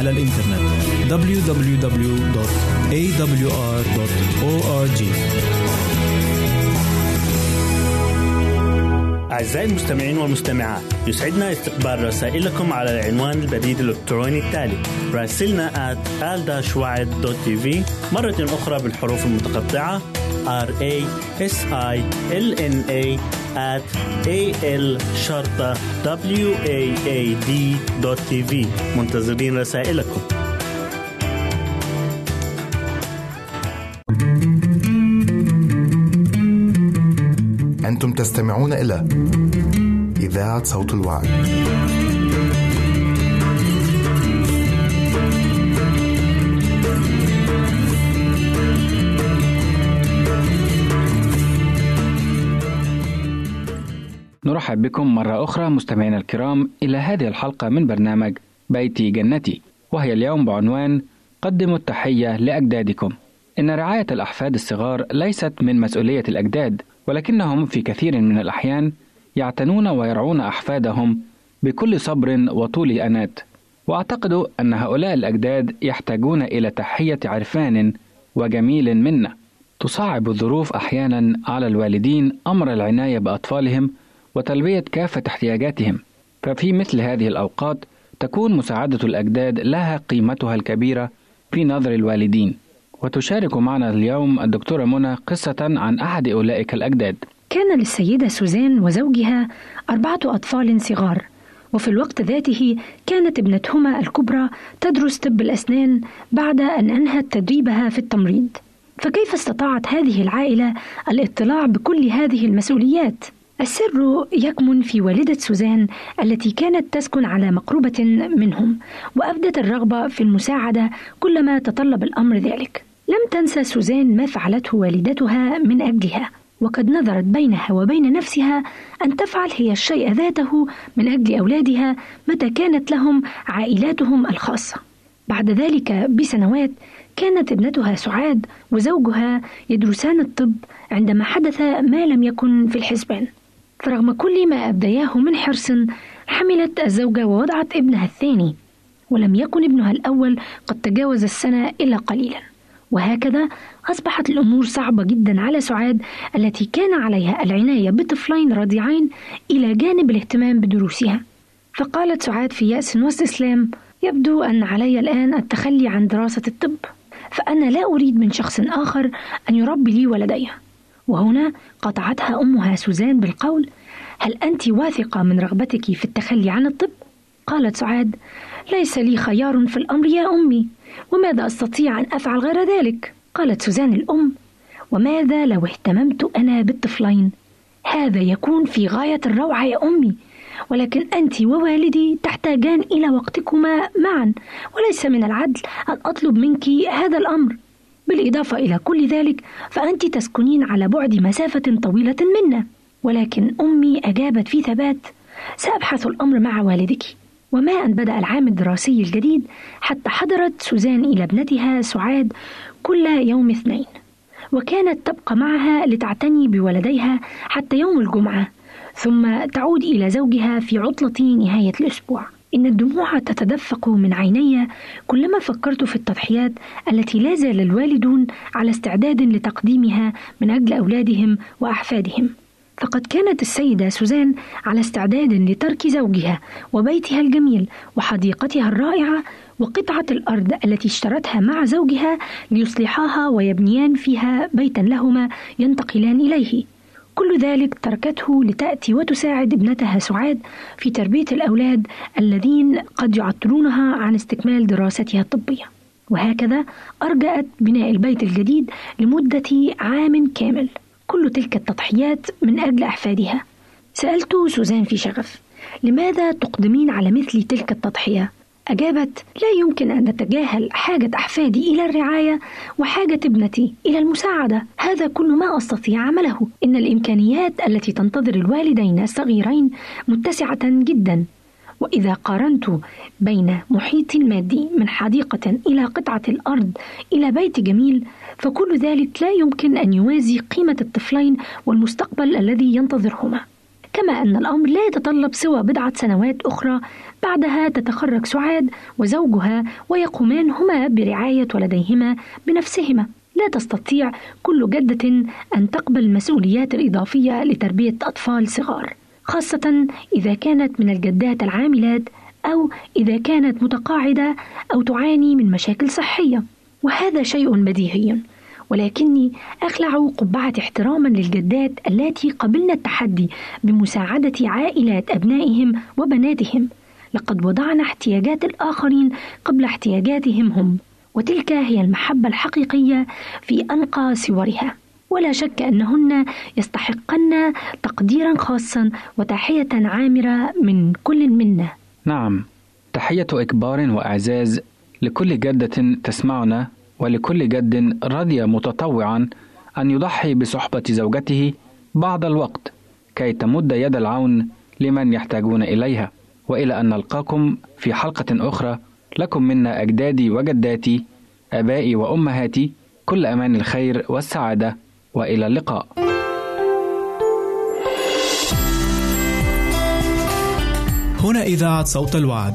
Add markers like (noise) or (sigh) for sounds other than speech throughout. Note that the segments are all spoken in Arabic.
على الإنترنت. www.awr.org أعزائي المستمعين والمستمعات يسعدنا استقبال رسائلكم على العنوان البريد الإلكتروني التالي راسلنا at مرة أخرى بالحروف المتقطعة R A S I L N A at a l شرطة w a a d تي في منتظرين رسائلكم أنتم تستمعون إلى إذاعة صوت الوعي. نرحب بكم مرة أخرى مستمعينا الكرام إلى هذه الحلقة من برنامج بيتي جنتي وهي اليوم بعنوان قدموا التحية لأجدادكم. إن رعاية الأحفاد الصغار ليست من مسؤولية الأجداد ولكنهم في كثير من الأحيان يعتنون ويرعون أحفادهم بكل صبر وطول أنات وأعتقد أن هؤلاء الأجداد يحتاجون إلى تحية عرفان وجميل منا. تصعب الظروف أحيانا على الوالدين أمر العناية بأطفالهم وتلبية كافة احتياجاتهم ففي مثل هذه الأوقات تكون مساعدة الأجداد لها قيمتها الكبيرة في نظر الوالدين. وتشارك معنا اليوم الدكتورة منى قصة عن أحد أولئك الأجداد. كان للسيدة سوزان وزوجها أربعة أطفال صغار وفي الوقت ذاته كانت ابنتهما الكبرى تدرس طب الأسنان بعد أن أنهت تدريبها في التمريض. فكيف استطاعت هذه العائلة الاطلاع بكل هذه المسؤوليات؟ السر يكمن في والدة سوزان التي كانت تسكن على مقربة منهم وأبدت الرغبة في المساعدة كلما تطلب الأمر ذلك. لم تنسى سوزان ما فعلته والدتها من أجلها وقد نظرت بينها وبين نفسها أن تفعل هي الشيء ذاته من أجل أولادها متى كانت لهم عائلاتهم الخاصة. بعد ذلك بسنوات كانت ابنتها سعاد وزوجها يدرسان الطب عندما حدث ما لم يكن في الحسبان. فرغم كل ما أبدياه من حرص حملت الزوجة ووضعت ابنها الثاني. ولم يكن ابنها الأول قد تجاوز السنة إلا قليلا. وهكذا أصبحت الأمور صعبة جدا على سعاد التي كان عليها العناية بطفلين رضيعين إلى جانب الاهتمام بدروسها. فقالت سعاد في يأس واستسلام يبدو أن علي الآن التخلي عن دراسة الطب فأنا لا أريد من شخص آخر أن يربي لي ولدي وهنا قطعتها أمها سوزان بالقول هل أنت واثقة من رغبتك في التخلي عن الطب؟ قالت سعاد ليس لي خيار في الأمر يا أمي وماذا أستطيع أن أفعل غير ذلك؟ قالت سوزان الأم وماذا لو اهتممت أنا بالطفلين؟ هذا يكون في غاية الروعة يا أمي ولكن أنت ووالدي تحتاجان إلى وقتكما معا وليس من العدل أن أطلب منك هذا الأمر بالإضافة إلى كل ذلك فأنت تسكنين على بعد مسافة طويلة منا. ولكن أمي أجابت في ثبات سأبحث الأمر مع والدك. وما أن بدأ العام الدراسي الجديد حتى حضرت سوزان إلى ابنتها سعاد كل يوم اثنين. وكانت تبقى معها لتعتني بولديها حتى يوم الجمعة ثم تعود إلى زوجها في عطلة نهاية الأسبوع. إن الدموع تتدفق من عيني كلما فكرت في التضحيات التي لا زال الوالدون على استعداد لتقديمها من أجل أولادهم وأحفادهم. فقد كانت السيدة سوزان على استعداد لترك زوجها وبيتها الجميل وحديقتها الرائعة وقطعة الأرض التي اشترتها مع زوجها ليصلحاها ويبنيان فيها بيتا لهما ينتقلان إليه. كل ذلك تركته لتأتي وتساعد ابنتها سعاد في تربية الأولاد الذين قد يعطلونها عن استكمال دراستها الطبية. وهكذا أرجأت بناء البيت الجديد لمدة عام كامل. كل تلك التضحيات من أجل أحفادها. سألت سوزان في شغف لماذا تقدمين على مثل تلك التضحية؟ أجابت: لا يمكن أن نتجاهل حاجة أحفادي إلى الرعاية وحاجة ابنتي إلى المساعدة، هذا كل ما أستطيع عمله، إن الإمكانيات التي تنتظر الوالدين الصغيرين متسعة جدا، وإذا قارنت بين محيط مادي من حديقة إلى قطعة الأرض إلى بيت جميل، فكل ذلك لا يمكن أن يوازي قيمة الطفلين والمستقبل الذي ينتظرهما. كما أن الأمر لا يتطلب سوى بضعة سنوات أخرى بعدها تتخرج سعاد وزوجها ويقومان هما برعاية ولديهما بنفسهما. لا تستطيع كل جدة أن تقبل المسؤوليات الإضافية لتربية أطفال صغار خاصة إذا كانت من الجدات العاملات أو إذا كانت متقاعدة أو تعاني من مشاكل صحية. وهذا شيء بديهي. ولكني أخلع قبعة احتراما للجدات اللاتي قبلن التحدي بمساعدة عائلات أبنائهم وبناتهم. لقد وضعن احتياجات الآخرين قبل احتياجاتهم هم وتلك هي المحبة الحقيقية في أنقى صورها. ولا شك أنهن يستحقن تقديرا خاصا وتحية عامرة من كل منا. نعم تحية إكبار وإعزاز لكل جدة تسمعنا ولكل جد رضي متطوعا أن يضحي بصحبة زوجته بعض الوقت كي تمد يد العون لمن يحتاجون إليها. وإلى أن نلقاكم في حلقة أخرى. لكم منا أجدادي وجداتي آبائي وأمهاتي كل أمان الخير والسعادة وإلى اللقاء. هنا إذاعة صوت الوعد.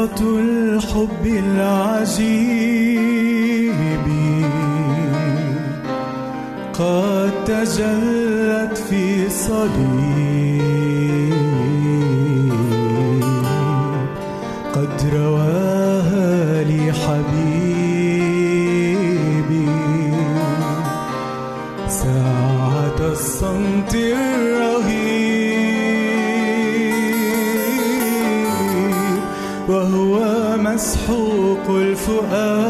الحب العجيب قد تجلت في صليب قد رواها لي حبيبي. ساعة الصمت مسحوق الفؤاد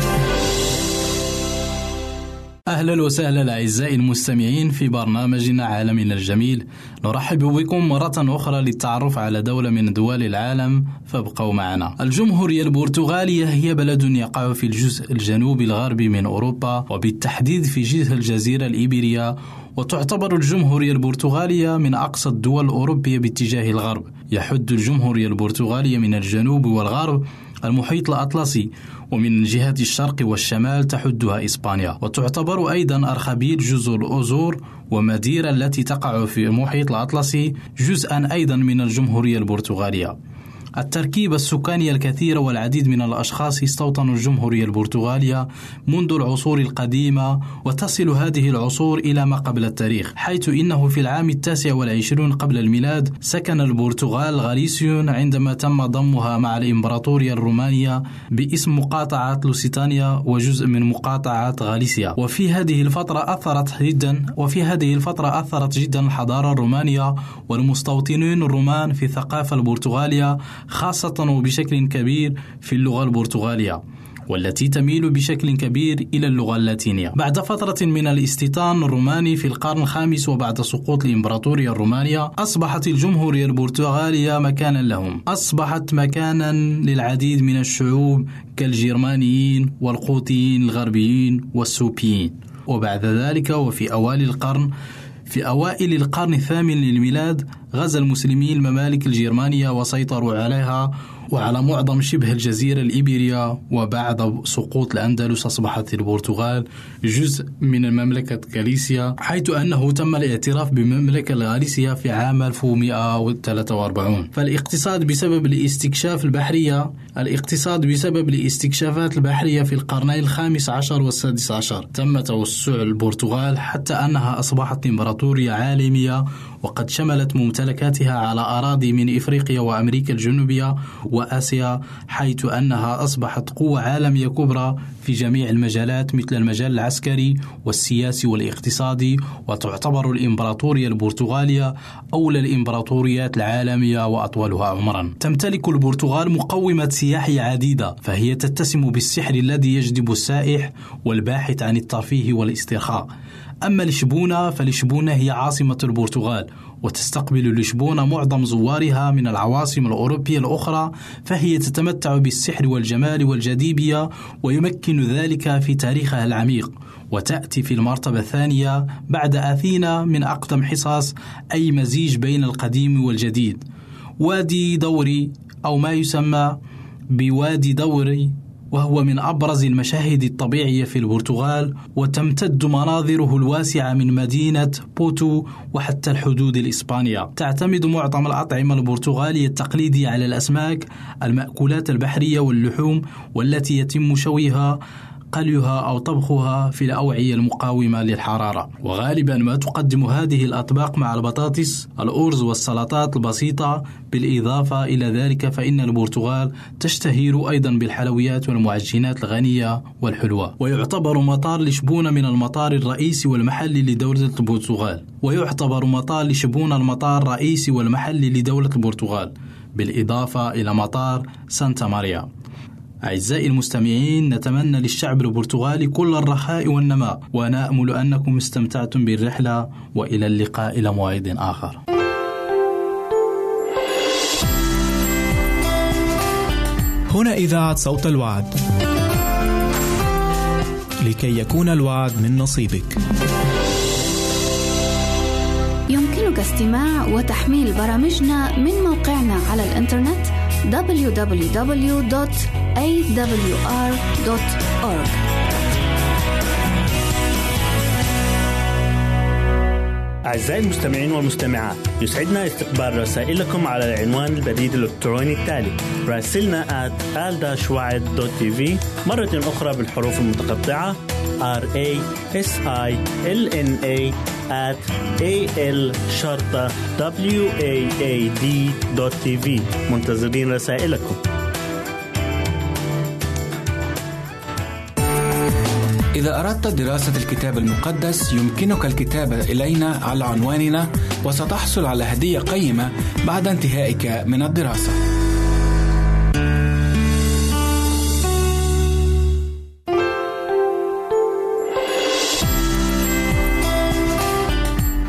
أهلا وسهلا أعزائي المستمعين في برنامجنا عالمنا الجميل. نرحب بكم مرة أخرى للتعرف على دولة من دول العالم فابقوا معنا. الجمهورية البرتغالية هي بلد يقع في الجزء الجنوبي الغربي من أوروبا وبالتحديد في جهة الجزيرة الإيبيرية. وتعتبر الجمهورية البرتغالية من أقصى الدول الأوروبية باتجاه الغرب. يحد الجمهورية البرتغالية من الجنوب والغرب المحيط الأطلسي ومن جهة الشرق والشمال تحدها إسبانيا. وتعتبر أيضا أرخبيل جزر الأزور ومديرة التي تقع في المحيط الأطلسي جزءا أيضا من الجمهورية البرتغالية. التركيبة السكانية الكثيرة والعديد من الأشخاص استوطنوا الجمهورية البرتغالية منذ العصور القديمة وتصل هذه العصور إلى ما قبل التاريخ حيث إنه في العام التاسع والعشرون قبل الميلاد سكن البرتغال غاليسيون عندما تم ضمها مع الإمبراطورية الرومانية باسم مقاطعة لوسيتانيا وجزء من مقاطعة غاليسيا. وفي هذه الفترة أثرت جدا وفي هذه الفترة أثرت جدا الحضارة الرومانية والمستوطنين الرومان في الثقافة البرتغالية خاصة وبشكل كبير في اللغة البرتغالية والتي تميل بشكل كبير إلى اللغة اللاتينية. بعد فترة من الاستيطان الروماني في القرن الخامس وبعد سقوط الإمبراطورية الرومانية أصبحت الجمهورية البرتغالية مكانا لهم. أصبحت مكانا للعديد من الشعوب كالجرمانيين والقوطيين الغربيين والسوبيين. وبعد ذلك وفي أوائل القرن في أوائل القرن الثامن للميلاد غزا المسلمين الممالك الجرمانية وسيطروا عليها وعلى معظم شبه الجزيرة الإيبيرية وبعد سقوط الأندلس أصبحت البرتغال جزء من المملكة غاليسيا حيث أنه تم الاعتراف بمملكة غاليسيا في عام 1143 فالاقتصاد بسبب الاستكشاف البحرية الاقتصاد بسبب الاستكشافات البحرية في القرنين الخامس عشر والسادس عشر. تم توسع البرتغال حتى أنها أصبحت إمبراطورية عالمية وقد شملت ممتلكاتها على أراضي من إفريقيا وأمريكا الجنوبية وآسيا حيث أنها أصبحت قوة عالمية كبرى في جميع المجالات مثل المجال العسكري والسياسي والاقتصادي وتعتبر الإمبراطورية البرتغالية أولى الإمبراطوريات العالمية وأطولها عمرا. تمتلك البرتغال مقومة سياحية عديدة فهي تتسم بالسحر الذي يجذب السائح والباحث عن الترفيه والاسترخاء. أما لشبونة فلشبونة هي عاصمة البرتغال وتستقبل لشبونة معظم زوارها من العواصم الأوروبية الأخرى فهي تتمتع بالسحر والجمال والجاذبية ويمكن ذلك في تاريخها العميق. وتأتي في المرتبة الثانية بعد أثينا من أقدم حصص أي مزيج بين القديم والجديد. وادي دوري أو ما يسمى بوادي دوري وهو من أبرز المشاهد الطبيعية في البرتغال وتمتد مناظره الواسعة من مدينة بوتو وحتى الحدود الإسبانية. تعتمد معظم الأطعمة البرتغالية التقليدية على الأسماك المأكولات البحرية واللحوم والتي يتم شويها قليها أو طبخها في الأوعية المقاومة للحرارة. وغالبا ما تقدم هذه الأطباق مع البطاطس الأرز والسلطات البسيطة. بالإضافة إلى ذلك فإن البرتغال تشتهر أيضا بالحلويات والمعجنات الغنية والحلوة ويعتبر مطار لشبونة من المطار الرئيسي والمحلي لدولة البرتغال ويعتبر مطار لشبونة المطار الرئيسي والمحلي لدولة البرتغال بالإضافة إلى مطار سانتا ماريا. أعزائي المستمعين نتمنى للشعب البرتغالي كل الرخاء والنماء ونأمل أنكم استمتعتم بالرحلة وإلى اللقاء إلى موعد آخر. هنا إذاعة صوت الوعد. لكي يكون الوعد من نصيبك. يمكنك استماع وتحميل برامجنا من موقعنا على الإنترنت www.awr.org أعزائي المستمعين والمستمعات يسعدنا استقبال رسائلكم على العنوان البريد الإلكتروني التالي راسلنا at مرة أخرى بالحروف المتقطعة r a s i l n a at a l شرطة w a a d تي منتظرين رسائلكم إذا أردت دراسة الكتاب المقدس يمكنك الكتابة إلينا على عنواننا وستحصل على هدية قيمة بعد انتهائك من الدراسة.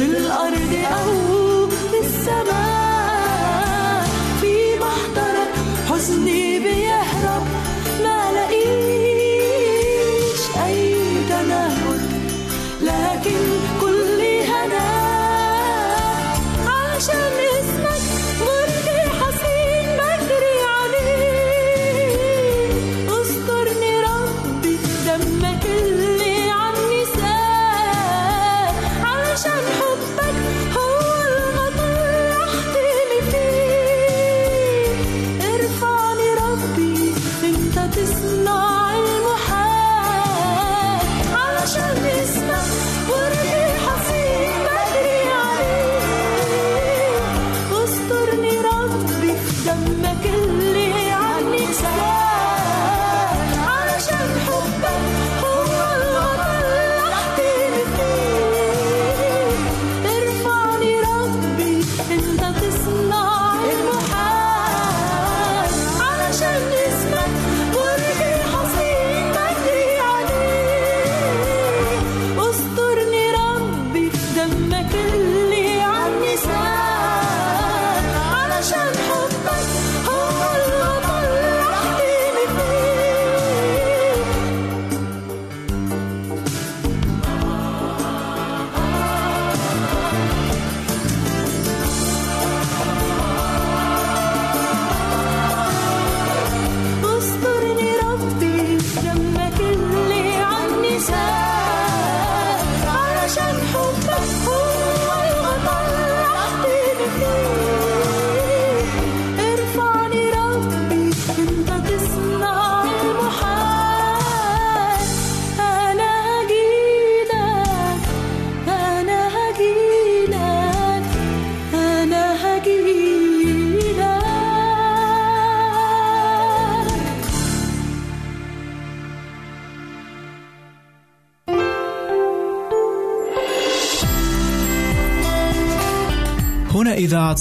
هنا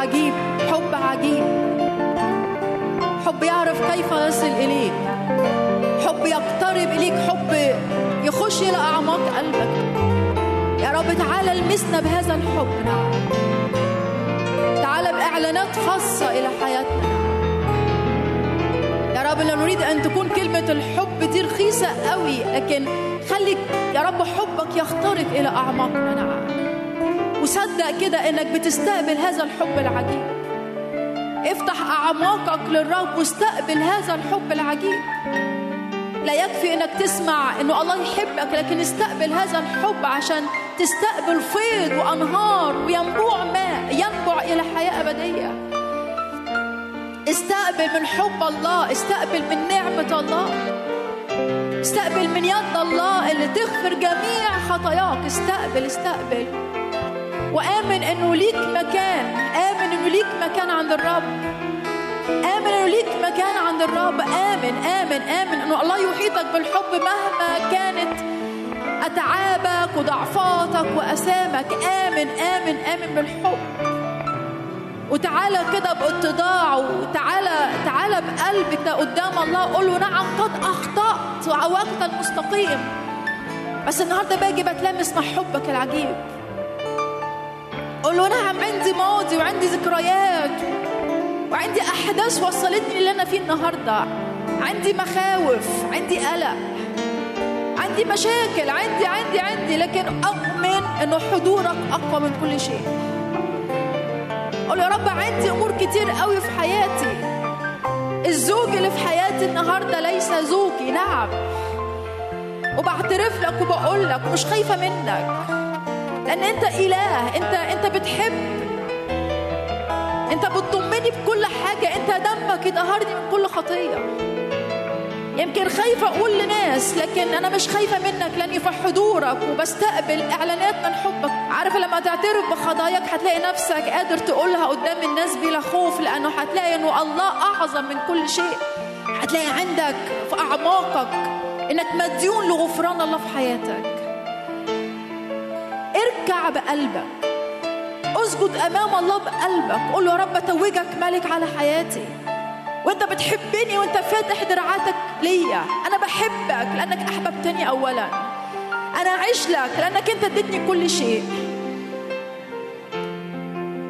عجيب حب عجيب. حب يعرف كيف يصل إليك. حب يقترب إليك. حب يخش إلى أعماق قلبك. يا رب تعالى المسنا بهذا الحب. نعم تعالى بإعلانات خاصة إلى حياتنا. يا رب لا نريد أن تكون كلمة الحب دي رخيصة قوي لكن خلي يا رب حبك يخترق إلى أعماقنا. نعم. وصدق كده إنك بتستقبل هذا الحب العجيب. افتح أعماقك للرب واستقبل هذا الحب العجيب. لا يكفي إنك تسمع إنه الله يحبك لكن استقبل هذا الحب عشان تستقبل فيض وأنهار وينبوع ماء ينبع إلى حياة أبدية. استقبل من حب الله استقبل من نعمة الله. استقبل من يد الله اللي تغفر جميع خطاياك. استقبل استقبل. وآمن إنه ليك مكان. آمن إنه ليك مكان عند الرب. آمن إنه ليك مكان عند الرب. آمن آمن آمن إنه الله يحيطك بالحب مهما كانت. أتعابك وضعفاتك وأسامك. آمن آمن آمن بالحب. وتعالى كده باتضاع وتعالى تعالى بقلبك قدام الله. قول له نعم قد أخطأت وعوجت المستقيم بس النهارده باجي بتلمس مع حبك العجيب. قول له نعم عندي ماضي وعندي ذكريات وعندي أحداث وصلتني اللي أنا فيه النهارده. عندي مخاوف عندي قلق عندي مشاكل عندي عندي عندي لكن أؤمن انه حضورك أقوى من كل شيء. قول يا رب عندي أمور كتير قوي في حياتي. الزوج اللي في حياتي النهارده ليس زوجي نعم. وبعترف لك وبقول لك مش خايفة منك. لأن أنت إله. انت أنت بتحب. أنت بتضمني بكل حاجة. أنت دمك يطهرني من كل خطية. يمكن خايفة أقول لناس لكن أنا مش خايفة منك لأني في حضورك وبستقبل إعلانات من حبك. عارف لما تعترف بخطاياك هتلاقي نفسك قادر تقولها قدام الناس بلا خوف لأنه هتلاقي إنه الله أعظم من كل شيء. هتلاقي عندك في أعماقك إنك مديون لغفران الله في حياتك. اركع بقلبك. اسجد امام الله بقلبك. قول يا رب اتوجك ملك على حياتي. وانت بتحبني وانت فاتح دراعاتك ليا. أنا بحبك لانك احببتني اولا. أنا اعيش لك لانك انت اديتني كل شيء.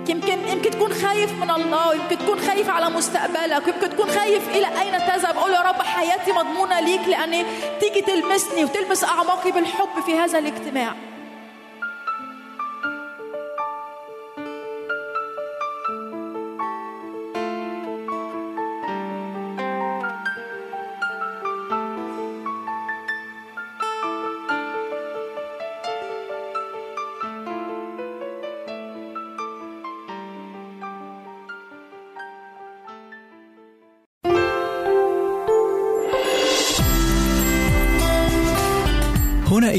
يمكن يمكن تكون خايف من الله يمكن تكون خايف على مستقبلك يمكن تكون خايف إلى أين تذهب. قول يا رب حياتي مضمونة ليك لأن تيجي تلمسني وتلمس أعماقي بالحب في هذا الاجتماع.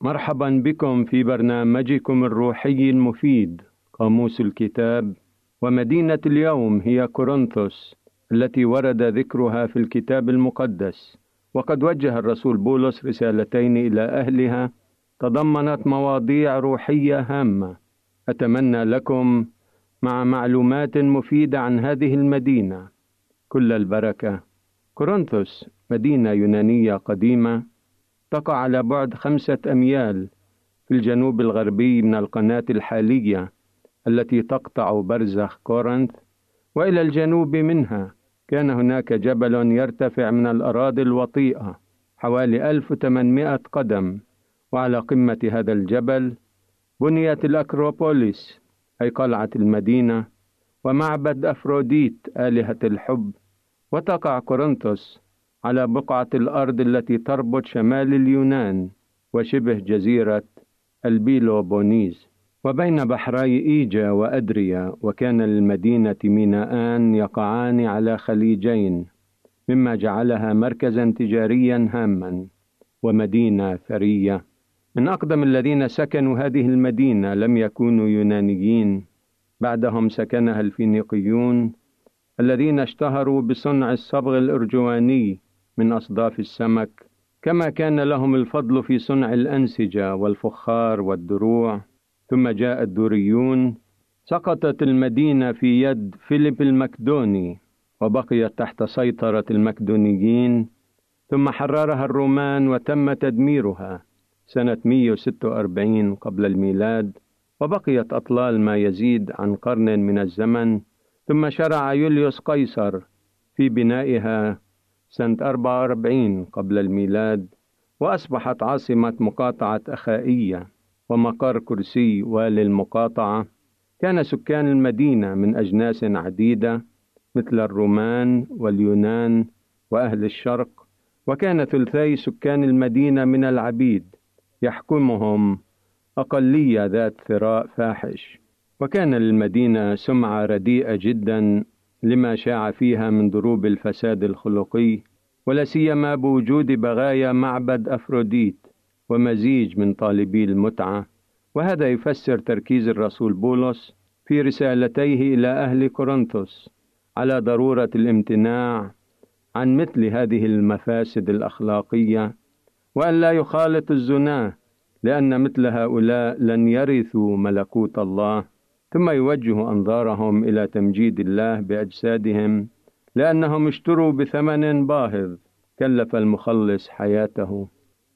مرحبا بكم في برنامجكم الروحي المفيد قاموس الكتاب ومدينة اليوم هي كورنثوس التي ورد ذكرها في الكتاب المقدس. وقد وجه الرسول بولس رسالتين إلى أهلها تضمنت مواضيع روحية هامة. أتمنى لكم مع معلومات مفيدة عن هذه المدينة. كل البركة. كورنثوس مدينة يونانية قديمة. تقع على بعد خمسة أميال في الجنوب الغربي من القناة الحالية التي تقطع برزخ كورنث وإلى الجنوب منها. كان هناك جبل يرتفع من الأراضي الوطيئة حوالي 1800 قدم وعلى قمة هذا الجبل بنيت الأكروبوليس أي قلعة المدينة ومعبد أفروديت آلهة الحب وتقع كورنثوس. على بقعة الأرض التي تربط شمال اليونان وشبه جزيرة البيلوبونيز. وبين بحري إيجا وأدريا وكان للمدينة ميناءان يقعان على خليجين مما جعلها مركزا تجاريا هاما ومدينة ثرية من أقدم الذين سكنوا هذه المدينة لم يكونوا يونانيين بعدهم سكنها الفينيقيون الذين اشتهروا بصنع الصبغ الأرجواني من أصداف السمك كما كان لهم الفضل في صنع الأنسجة والفخار والدروع. ثم جاء الدوريون سقطت المدينة في يد فيليب المكدوني وبقيت تحت سيطرة المكدونيين. ثم حررها الرومان وتم تدميرها سنة 146 قبل الميلاد. وبقيت أطلال ما يزيد عن قرن من الزمن. ثم شرع يوليوس قيصر في بنائها سنة 44 قبل الميلاد وأصبحت عاصمة مقاطعة أخائية ومقر كرسي والي المقاطعة. كان سكان المدينة من أجناس عديدة مثل الرومان واليونان وأهل الشرق وكان ثلثي سكان المدينة من العبيد يحكمهم أقلية ذات ثراء فاحش. وكان للمدينة سمعة رديئة جدا لما شاع فيها من ضروب الفساد الخلقي ولا سيما بوجود بغايا معبد أفروديت ومزيج من طالبي المتعة وهذا يفسر تركيز الرسول بولس في رسالتيه إلى أهل كورنثوس على ضرورة الامتناع عن مثل هذه المفاسد الأخلاقية وأن لا يخالط الزناه لأن مثل هؤلاء لن يرثوا ملكوت الله. ثم يوجه أنظارهم إلى تمجيد الله بأجسادهم لأنهم اشتروا بثمن باهظ كلف المخلص حياته.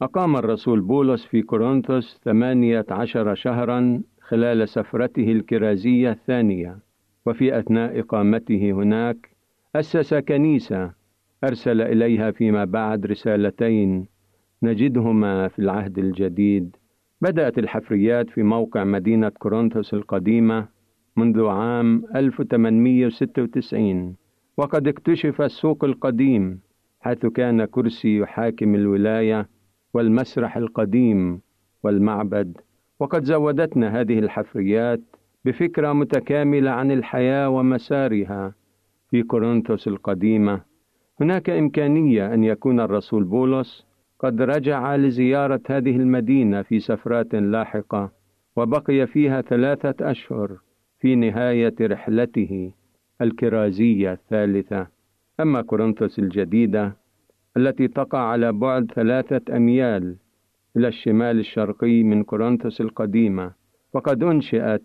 أقام الرسول بولس في كورنثوس ثمانية عشر شهرا خلال سفرته الكرازية الثانية وفي أثناء إقامته هناك أسس كنيسة أرسل إليها فيما بعد رسالتين نجدهما في العهد الجديد. بدأت الحفريات في موقع مدينة كورنثوس القديمة منذ عام 1896 وقد اكتشف السوق القديم حيث كان كرسي يحاكم الولاية والمسرح القديم والمعبد. وقد زودتنا هذه الحفريات بفكرة متكاملة عن الحياة ومسارها في كورنثوس القديمة. هناك إمكانية أن يكون الرسول بولس قد رجع لزيارة هذه المدينة في سفرات لاحقة وبقي فيها ثلاثة أشهر في نهاية رحلته الكرازية الثالثة. أما كورنثوس الجديدة التي تقع على بعد ثلاثة أميال إلى الشمال الشرقي من كورنثوس القديمة وقد أنشئت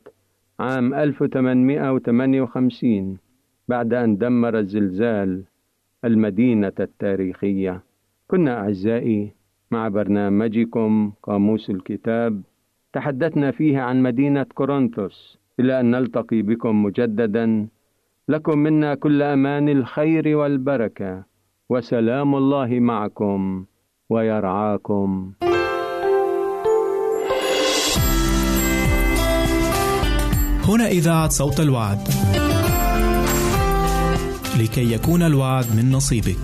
عام 1858 بعد أن دمر الزلزال المدينة التاريخية. كنا أعزائي مع برنامجكم قاموس الكتاب تحدثنا فيه عن مدينة كورنثوس. إلى أن نلتقي بكم مجددا لكم منا كل أمان الخير والبركة. وسلام الله معكم ويرعاكم. هنا إذاعة صوت الوعد. لكي يكون الوعد من نصيبك.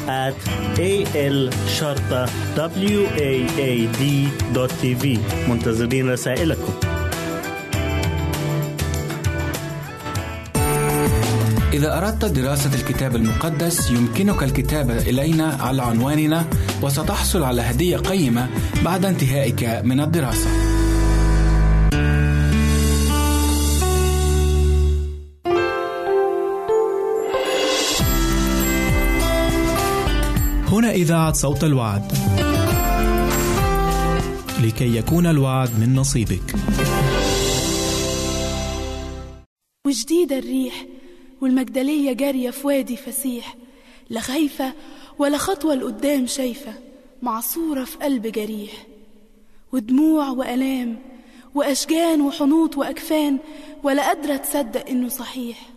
at al شرطة waad.tv منتظرين رسائلكم إذا أردت دراسة الكتاب المقدس يمكنك الكتابة إلينا على عنواننا وستحصل على هدية قيمة بعد انتهائك من الدراسة. إذاعة صوت الوعد. لكي يكون الوعد من نصيبك. وجديدة الريح والمجدلية جارية في وادي فسيح لا خايفة ولا خطوة لقدام شايفة معصورة في قلب جريح ودموع وألام وأشجان وحنوط وأكفان ولا قادرة تصدق إنه صحيح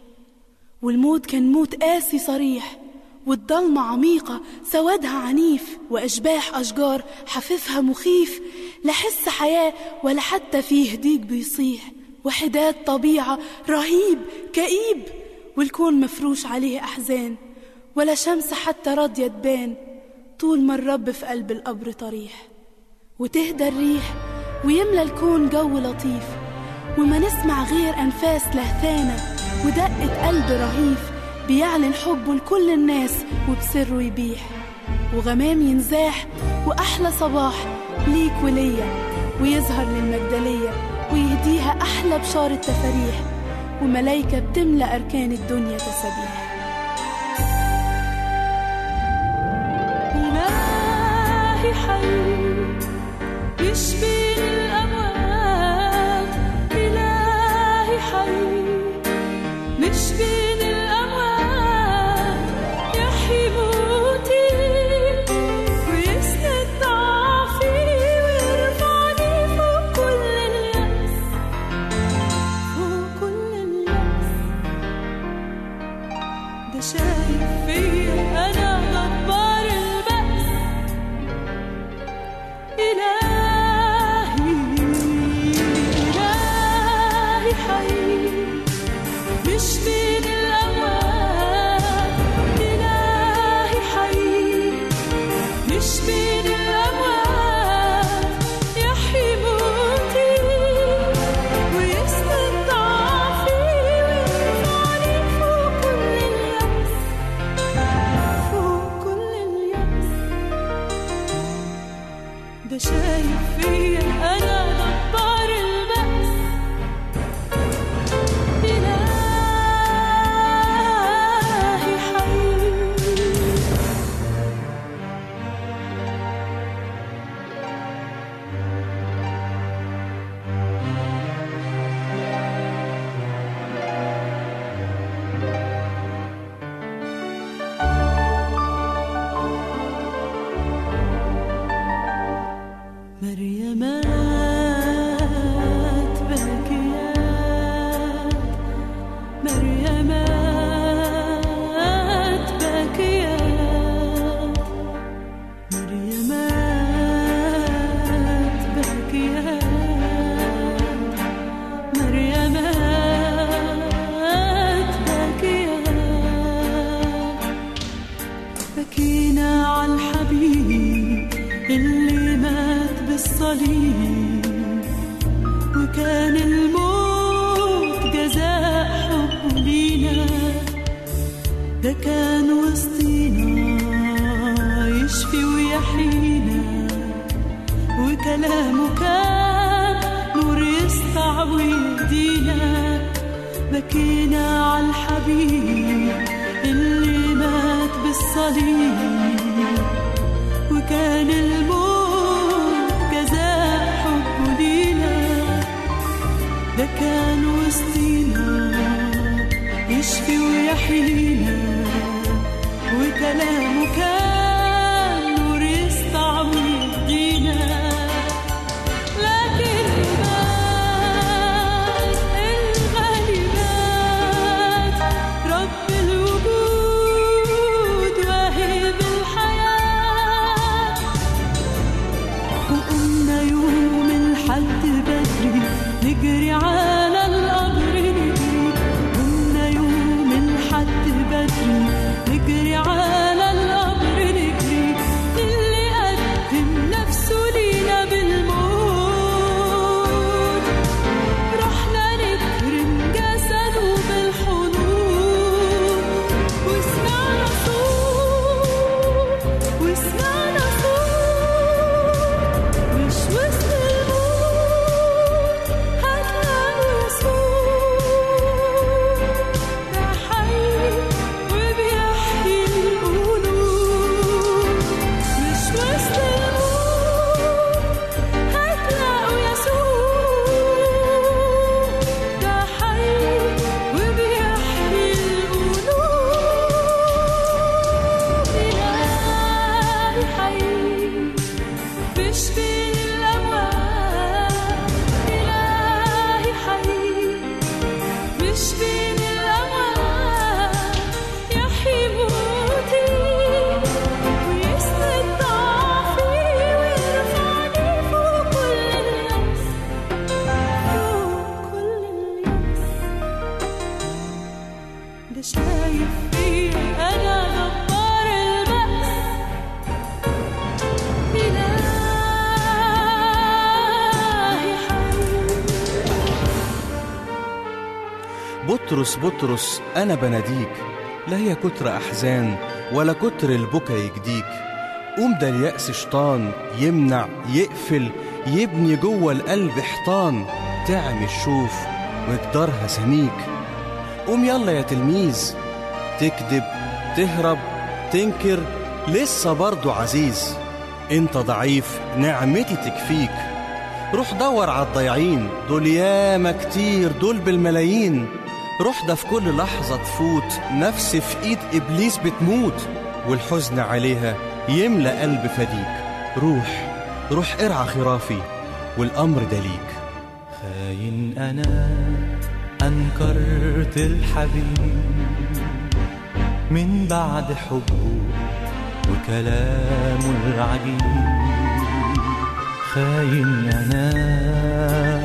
والموت كان موت قاسي صريح والضلمة عميقة سوادها عنيف وأشباح أشجار حفيفها مخيف لا حس حياة ولا حتى فيه ديك بيصيح. وحداد طبيعة رهيب كئيب والكون مفروش عليه أحزان ولا شمس حتى راضية تبان. طول ما الرب في قلب القبر طريح. وتهدى الريح ويملى الكون جو لطيف. وما نسمع غير أنفاس لهثانة ودقة قلب رهيف. بيعلن حبه لكل الناس وبسره يبيح. وغمام ينزاح وأحلى صباح ليك وليا. ويظهر للمجدلية ويهديها أحلى بشارة تفاريح وملايكة بتملى أركان الدنيا تسابيح إلهي حي يشفي بطرس أنا بناديك. لا هي كتر أحزان ولا كتر البكا يجديك. قوم ده اليأس شيطان يمنع يقفل يبني جوه القلب حيطان. تعمي الشوف مقدارها سميك. قوم يلا يا تلميذ تكذب تهرب تنكر لسه برضو عزيز. انت ضعيف نعمتي تكفيك. روح دور على الضايعين دول ياما كتير دول بالملايين. روح ده في كل لحظة تفوت نفس في إيد إبليس بتموت والحزن عليها يملى قلب فديك. روح روح ارعى خرافي والأمر ده ليك خاين أنا أنكرت الحبيب من بعد حبه وكلامه العجيب. خاين أنا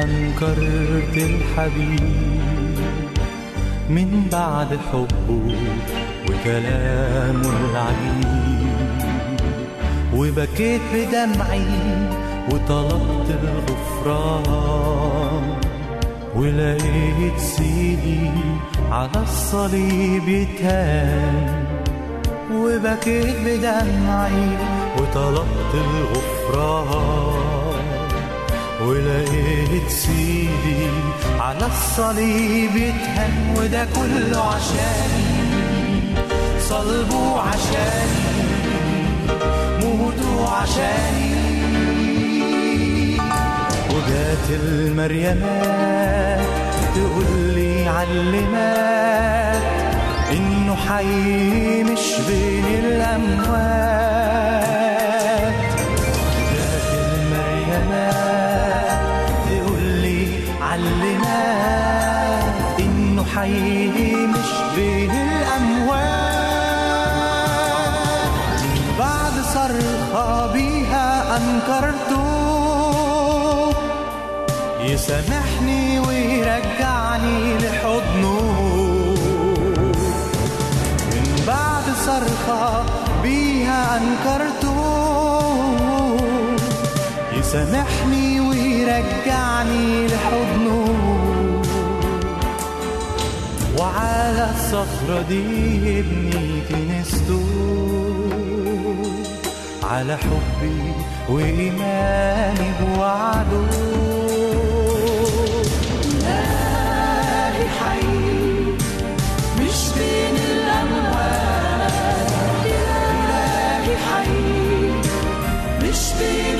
أنكرت الحبيب من بعد حبه وكلامه العجيب. وبكيت بدمعي وطلبت الغفران. ولقيت سيدي على الصليب يتهان. وبكيت بدمعي وطلبت الغفران. ولقيت سيدي على الصليب يتهان وده كله عشاني صلبه عشاني موته عشاني وجات المريمات تقول لي علمات إنه حي مش بين الأموات. حي مش بين الاموات بعد صرخة بيها انكرته يسامحني ويرجعني لحضنه. من بعد صرخة بيها أنكرته يسامحني ويرجعني لحضنه. وعلى الصخرة دي يبني كنيسته على حبي وإيماني بوعده إلهي حي مش بين إلهي حي مش بين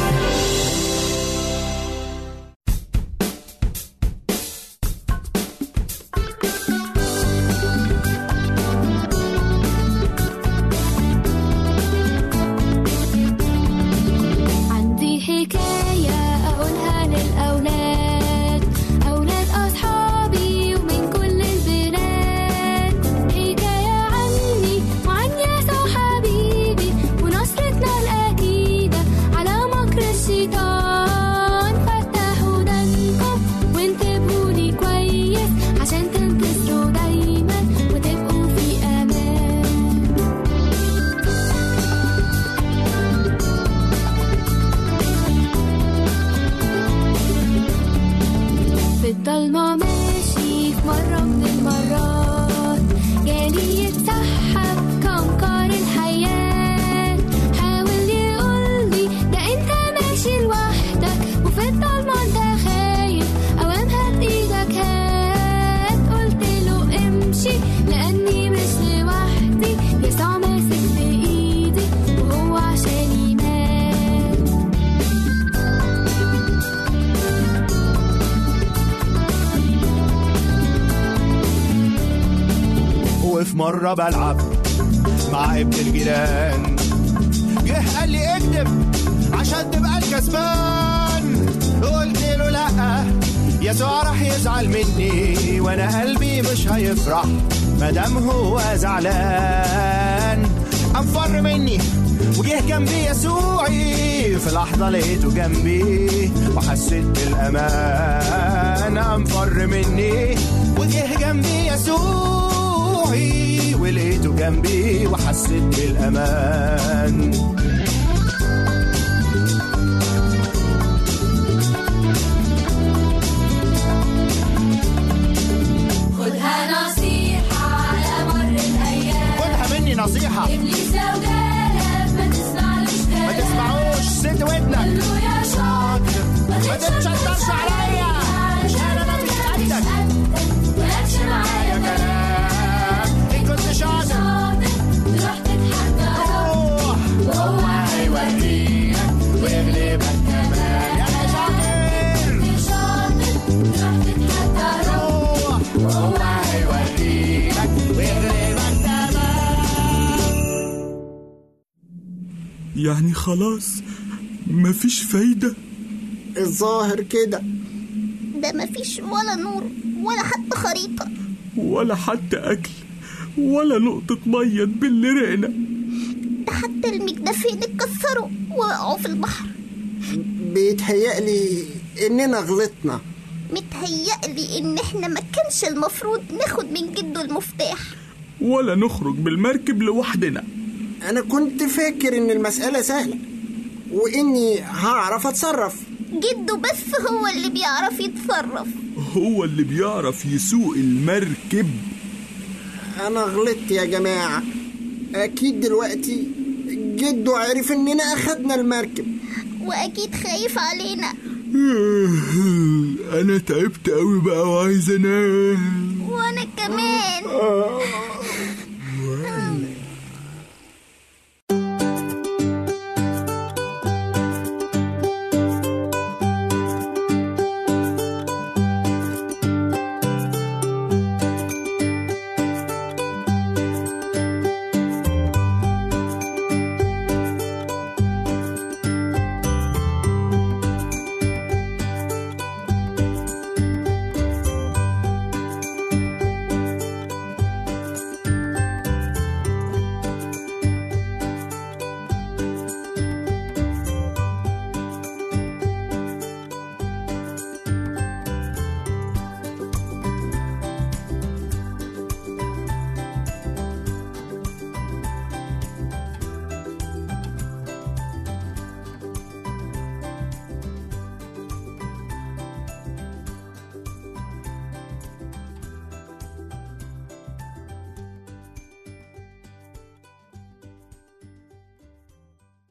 مرة بلعب مع ابن الجيران. جه قال لي اكذب عشان تبقى الكسبان. قلت له لا يسوع راح يزعل مني وأنا قلبي مش هيفرح مادام هو زعلان. قام فر مني وجه جنبي يسوعي في لحظة لقيته جنبي وحسيت بالأمان. قام فر مني وجه جنبي يسوعي ولقيته جنبي وحسيت بالأمان. خدها نصيحة على مر الأيام. خدها مني نصيحة. إبليس لو جالك ما تسمعلوش كلام ما تسمعوش ست ودنك. قول له يا شاطر ما تتشطرش عليا. يعني خلاص مفيش فايدة. الظاهر كده. ده مفيش ولا نور ولا حتى خريطة. ولا حتى أكل ولا نقطة مية تبل رقنا ده حتى المجدفين اتكسروا ووقعوا في البحر. بيتهيألي إننا غلطنا. متهيألي إن إحنا ما كانش المفروض ناخد من جده المفتاح. ولا نخرج بالمركب لوحدنا. أنا كنت فاكر إن المسألة سهلة وإني هعرف أتصرف. جده بس هو اللي بيعرف يتصرف. هو اللي بيعرف يسوق المركب. أنا غلطت يا جماعة. أكيد دلوقتي جده عرف إننا أخدنا المركب. وأكيد خايف علينا. (laughs) أنا تعبت أوي بقى وعايز أنام. وأنا كمان.